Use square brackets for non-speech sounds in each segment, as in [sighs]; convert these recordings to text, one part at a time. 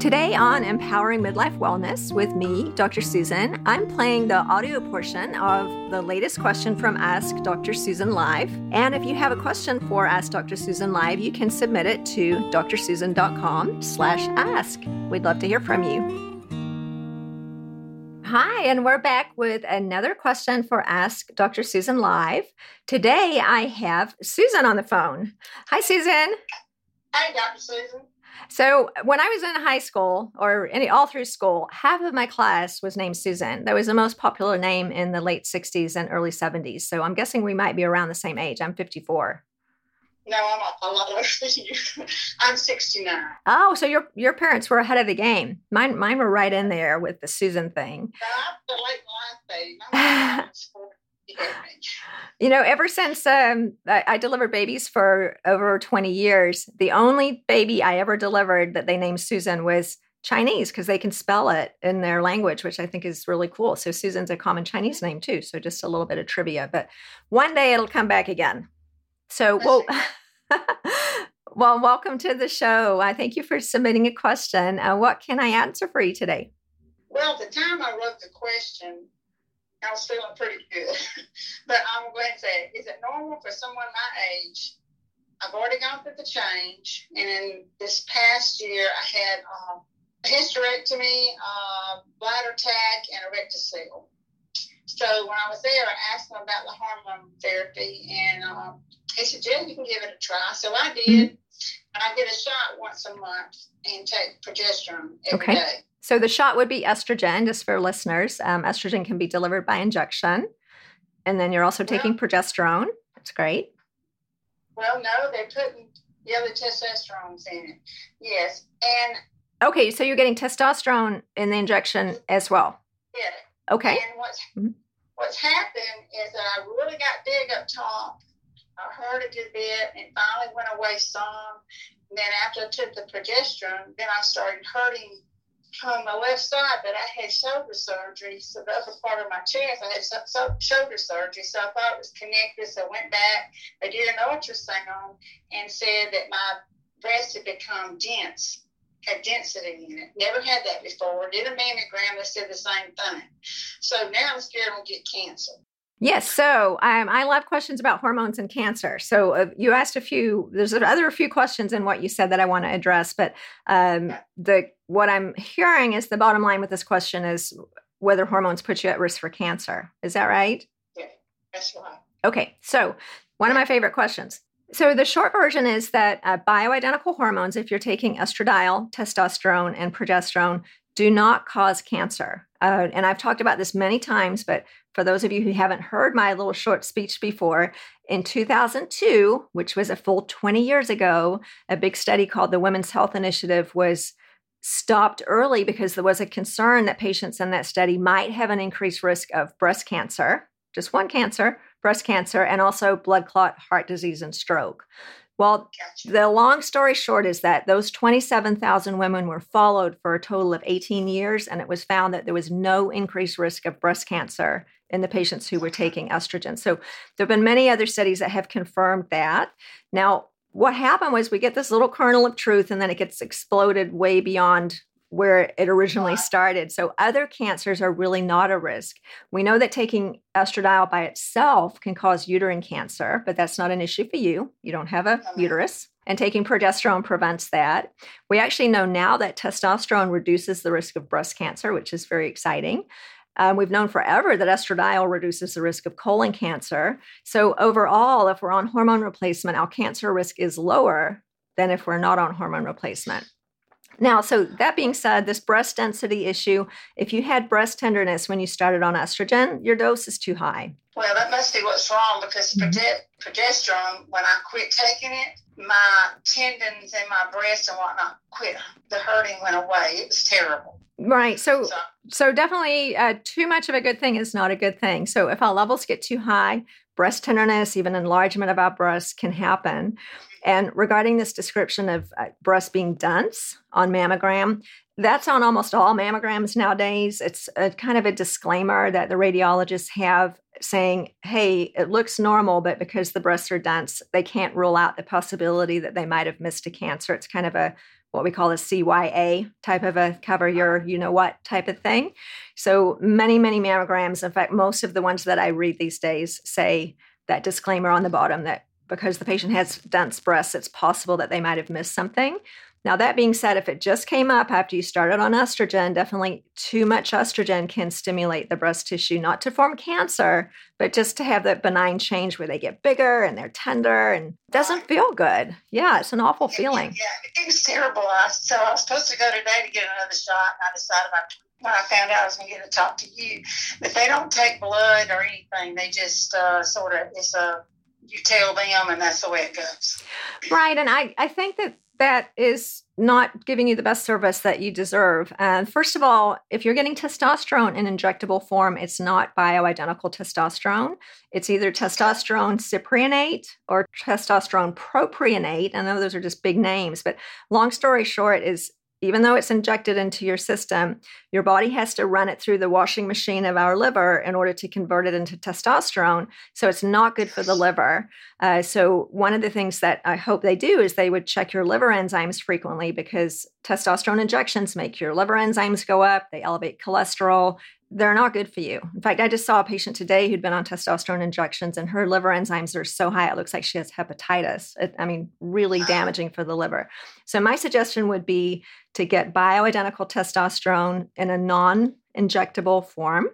Today on Empowering Midlife Wellness with me, Dr. Susan, I'm playing the audio portion of the latest question from Ask Dr. Susan Live. And if you have a question for Ask Dr. Susan Live, you can submit it to drsusan.com slash ask. We'd love to hear from you. Hi, and we're back with another question for Ask Dr. Susan Live. Today I have Susan on the phone. Hi, Susan. Hi, Dr. Susan. So when I was in high school or any all through school, half of my class was named Susan. That was the most popular name in the late 60s and early 70s. So I'm guessing we might be around the same age. I'm 54. No, I'm a, lot older than you. [laughs] I'm 69. Oh, so your your parents were ahead of the game. Mine mine were right in there with the Susan thing. I'm the late life baby [sighs] you know, ever since um, I, I, delivered babies for over 20 years, the only baby I ever delivered that they named Susan was Chinese because they can spell it in their language, which I think is really cool. So Susan's a common Chinese name too. So just a little bit of trivia, but one day it'll come back again. So, well, [laughs] well, welcome to the show. I thank you for submitting a question. Uh, what can I answer for you today? Well, the time I wrote the question, I was feeling pretty good. [laughs] but I'm going to say, is it normal for someone my age? I've already gone through the change, and in this past year, I had um, a hysterectomy, uh, bladder tack, and a rectocele. So when I was there, I asked him about the hormone therapy, and um, he said, "Yeah, you can give it a try." So I did. Mm-hmm. And I get a shot once a month and take progesterone every okay. day. So the shot would be estrogen, just for listeners. Um, estrogen can be delivered by injection. And then you're also taking well, progesterone. That's great. Well, no, they're putting the other testosterones in it. Yes. And okay, so you're getting testosterone in the injection as well. Yeah. Okay. And what's mm-hmm. what's happened is that I really got big up top. I hurt a good bit and finally went away some. And then after I took the progesterone, then I started hurting on my left side, but I had shoulder surgery. So the upper part of my chest, I had so, so, shoulder surgery. So I thought it was connected. So I went back. They did an ultrasound and said that my breast had become dense, had density in it. Never had that before. Did a mammogram. They said the same thing. So now I'm scared I'll get cancer. Yes. So um, I love questions about hormones and cancer. So uh, you asked a few. There's other a few questions in what you said that I want to address. But um, the what I'm hearing is the bottom line with this question is whether hormones put you at risk for cancer. Is that right? Yeah, that's right. Okay. So one of my favorite questions. So the short version is that uh, bioidentical hormones, if you're taking estradiol, testosterone, and progesterone, do not cause cancer. Uh, and I've talked about this many times, but for those of you who haven't heard my little short speech before, in 2002, which was a full 20 years ago, a big study called the Women's Health Initiative was stopped early because there was a concern that patients in that study might have an increased risk of breast cancer, just one cancer, breast cancer, and also blood clot, heart disease, and stroke. Well, gotcha. the long story short is that those 27,000 women were followed for a total of 18 years, and it was found that there was no increased risk of breast cancer in the patients who were taking estrogen. So there have been many other studies that have confirmed that. Now, what happened was we get this little kernel of truth, and then it gets exploded way beyond where it originally started. So other cancers are really not a risk. We know that taking estradiol by itself can cause uterine cancer, but that's not an issue for you. You don't have a uterus. And taking progesterone prevents that. We actually know now that testosterone reduces the risk of breast cancer, which is very exciting. Um, we've known forever that estradiol reduces the risk of colon cancer. So, overall, if we're on hormone replacement, our cancer risk is lower than if we're not on hormone replacement. Now, so that being said, this breast density issue, if you had breast tenderness when you started on estrogen, your dose is too high. Well, that must be what's wrong because mm-hmm. Progesterone, when I quit taking it, my tendons in my breast and whatnot quit. The hurting went away. It was terrible. Right. So, so, so definitely uh, too much of a good thing is not a good thing. So, if our levels get too high, breast tenderness, even enlargement of our breasts can happen. And regarding this description of uh, breast being dense on mammogram, that's on almost all mammograms nowadays. It's a kind of a disclaimer that the radiologists have saying, hey, it looks normal, but because the breasts are dense, they can't rule out the possibility that they might have missed a cancer. It's kind of a what we call a CYA type of a cover uh-huh. your you know what type of thing. So many, many mammograms, in fact, most of the ones that I read these days say that disclaimer on the bottom that because the patient has dense breasts, it's possible that they might have missed something. Now, that being said, if it just came up after you started on estrogen, definitely too much estrogen can stimulate the breast tissue, not to form cancer, but just to have that benign change where they get bigger and they're tender and doesn't feel good. Yeah, it's an awful feeling. Yeah, it was terrible. so I was supposed to go today to get another shot, and I decided I when I found out I was going to get to talk to you. But they don't take blood or anything. They just uh, sort of, it's a, you tell them and that's the way it goes. Right. And I, I think that that is not giving you the best service that you deserve. And first of all, if you're getting testosterone in injectable form, it's not bioidentical testosterone. It's either testosterone cypionate or testosterone propionate. I know those are just big names, but long story short is even though it's injected into your system, your body has to run it through the washing machine of our liver in order to convert it into testosterone. So it's not good for the liver. Uh, so, one of the things that I hope they do is they would check your liver enzymes frequently because testosterone injections make your liver enzymes go up, they elevate cholesterol, they're not good for you. In fact, I just saw a patient today who'd been on testosterone injections and her liver enzymes are so high, it looks like she has hepatitis. It, I mean, really damaging for the liver. So, my suggestion would be to get bioidentical testosterone in a non injectable form,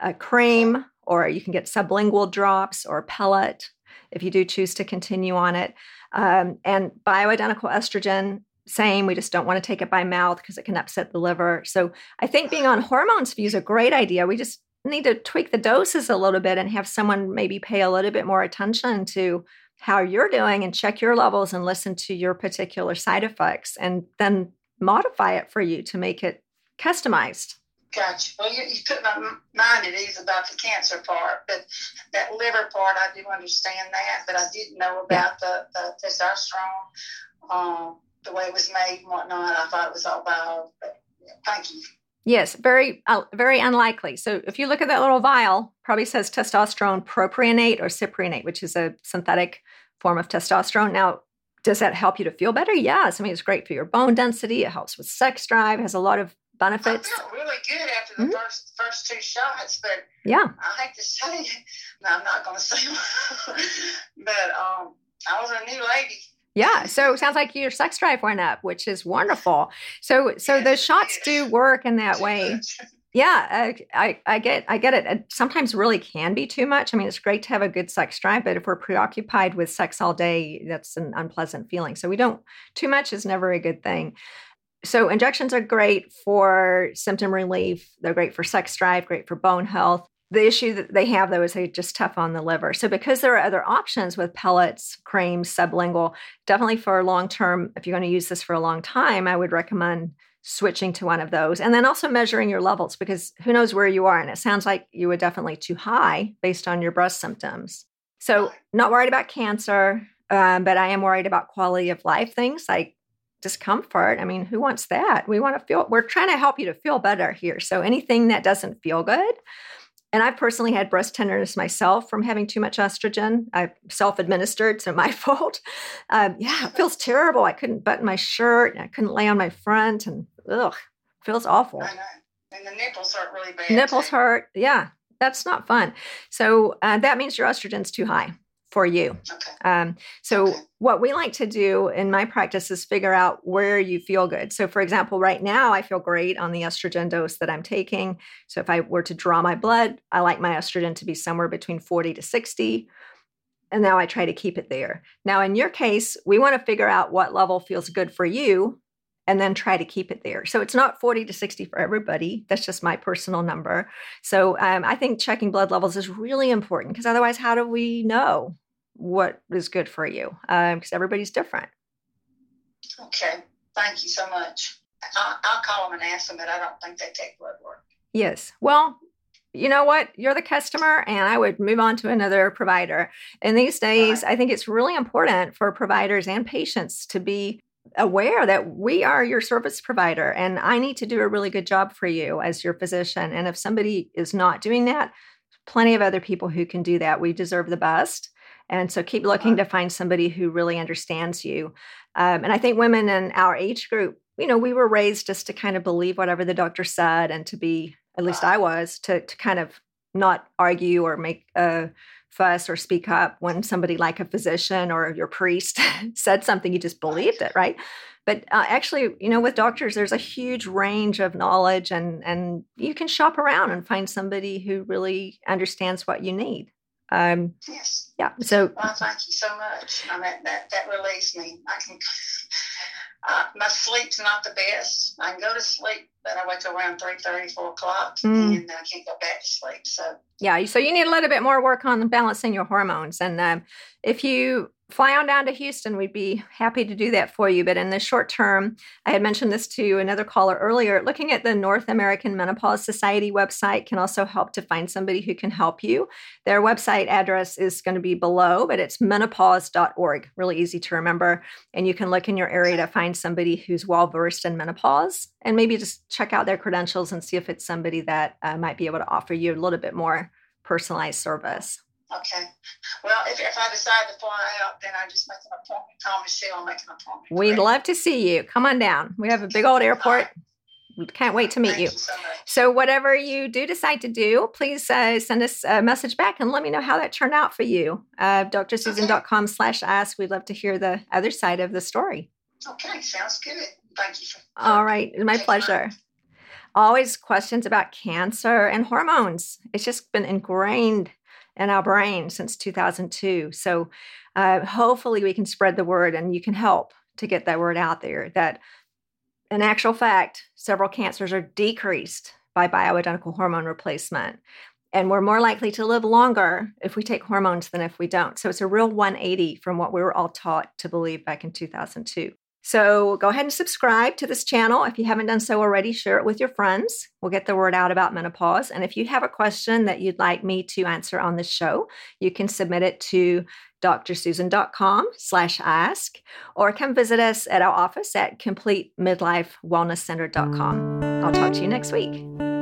a cream, or you can get sublingual drops or pellet if you do choose to continue on it. Um, and bioidentical estrogen same. We just don't want to take it by mouth because it can upset the liver. So I think being on hormones is a great idea. We just need to tweak the doses a little bit and have someone maybe pay a little bit more attention to how you're doing and check your levels and listen to your particular side effects and then modify it for you to make it customized. Gotcha. Well, you, you put my mind at ease about the cancer part, but that liver part, I do understand that, but I didn't know about yeah. the, the testosterone. Um, the way it was made and whatnot. I thought it was all bio. But thank you. Yes, very, uh, very unlikely. So if you look at that little vial, probably says testosterone propionate or cypionate, which is a synthetic form of testosterone. Now, does that help you to feel better? Yes. I mean, it's great for your bone density. It helps with sex drive. Has a lot of benefits. I felt really good after the mm-hmm. first first two shots, but yeah, I hate to say it. No, I'm not going to say, [laughs] but um, I was a new lady yeah, so it sounds like your sex drive went up, which is wonderful. So, so the shots do work in that way. Yeah, I, I, I get, I get it. it. Sometimes really can be too much. I mean, it's great to have a good sex drive, but if we're preoccupied with sex all day, that's an unpleasant feeling. So we don't. Too much is never a good thing. So injections are great for symptom relief. They're great for sex drive, great for bone health. The issue that they have, though, is they're just tough on the liver. So, because there are other options with pellets, creams, sublingual, definitely for long term, if you're going to use this for a long time, I would recommend switching to one of those. And then also measuring your levels because who knows where you are. And it sounds like you were definitely too high based on your breast symptoms. So, not worried about cancer, um, but I am worried about quality of life things like discomfort. I mean, who wants that? We want to feel, we're trying to help you to feel better here. So, anything that doesn't feel good, and I've personally had breast tenderness myself from having too much estrogen. I self administered, so [laughs] my fault. Um, yeah, it feels terrible. I couldn't button my shirt, and I couldn't lay on my front, and ugh, feels awful. I know. And the nipples hurt really bad. Nipples too. hurt. Yeah, that's not fun. So uh, that means your estrogen's too high for you. Okay. Um, so, okay. what we like to do in my practice is figure out where you feel good. So, for example, right now I feel great on the estrogen dose that I'm taking. So, if I were to draw my blood, I like my estrogen to be somewhere between 40 to 60. And now I try to keep it there. Now, in your case, we want to figure out what level feels good for you and then try to keep it there. So it's not 40 to 60 for everybody. That's just my personal number. So um, I think checking blood levels is really important because otherwise, how do we know? What is good for you because um, everybody's different. Okay, thank you so much. I'll, I'll call them and ask them, but I don't think they take blood work. Yes. Well, you know what? You're the customer, and I would move on to another provider. And these days, right. I think it's really important for providers and patients to be aware that we are your service provider, and I need to do a really good job for you as your physician. And if somebody is not doing that, plenty of other people who can do that. We deserve the best. And so keep looking to find somebody who really understands you. Um, and I think women in our age group, you know, we were raised just to kind of believe whatever the doctor said and to be, at least I was, to, to kind of not argue or make a fuss or speak up when somebody like a physician or your priest [laughs] said something, you just believed it, right? But uh, actually, you know, with doctors, there's a huge range of knowledge, and and you can shop around and find somebody who really understands what you need. Um, yes. Yeah. So. Well, thank you so much. I mean, that that relieves me. I can. Uh, my sleep's not the best. I can go to sleep, but I wake up around 3 30, 4 o'clock, mm. and I can't go back to sleep. So, yeah, so you need a little bit more work on balancing your hormones. And uh, if you fly on down to Houston. We'd be happy to do that for you. But in the short term, I had mentioned this to another caller earlier. Looking at the North American Menopause Society website can also help to find somebody who can help you. Their website address is going to be below, but it's menopause.org. Really easy to remember. And you can look in your area to find somebody who's well versed in menopause and maybe just check out their credentials and see if it's somebody that uh, might be able to offer you a little bit more personalized service. Okay. Well, if, if I decide to fly out, then I just make an appointment. Call Michelle and make an appointment. We'd love to see you. Come on down. We have a big old airport. We can't wait to meet Thank you. you so, so, whatever you do decide to do, please uh, send us a message back and let me know how that turned out for you. Uh, drsusan.com slash ask. We'd love to hear the other side of the story. Okay, sounds good. Thank you. For, All right, my pleasure. Always questions about cancer and hormones. It's just been ingrained in our brain since 2002. So uh, hopefully we can spread the word and you can help to get that word out there that in actual fact, several cancers are decreased by bioidentical hormone replacement. And we're more likely to live longer if we take hormones than if we don't. So it's a real 180 from what we were all taught to believe back in 2002. So go ahead and subscribe to this channel. If you haven't done so already, share it with your friends. We'll get the word out about menopause. And if you have a question that you'd like me to answer on this show, you can submit it to drsusan.com slash ask or come visit us at our office at completemidlifewellnesscenter.com. I'll talk to you next week.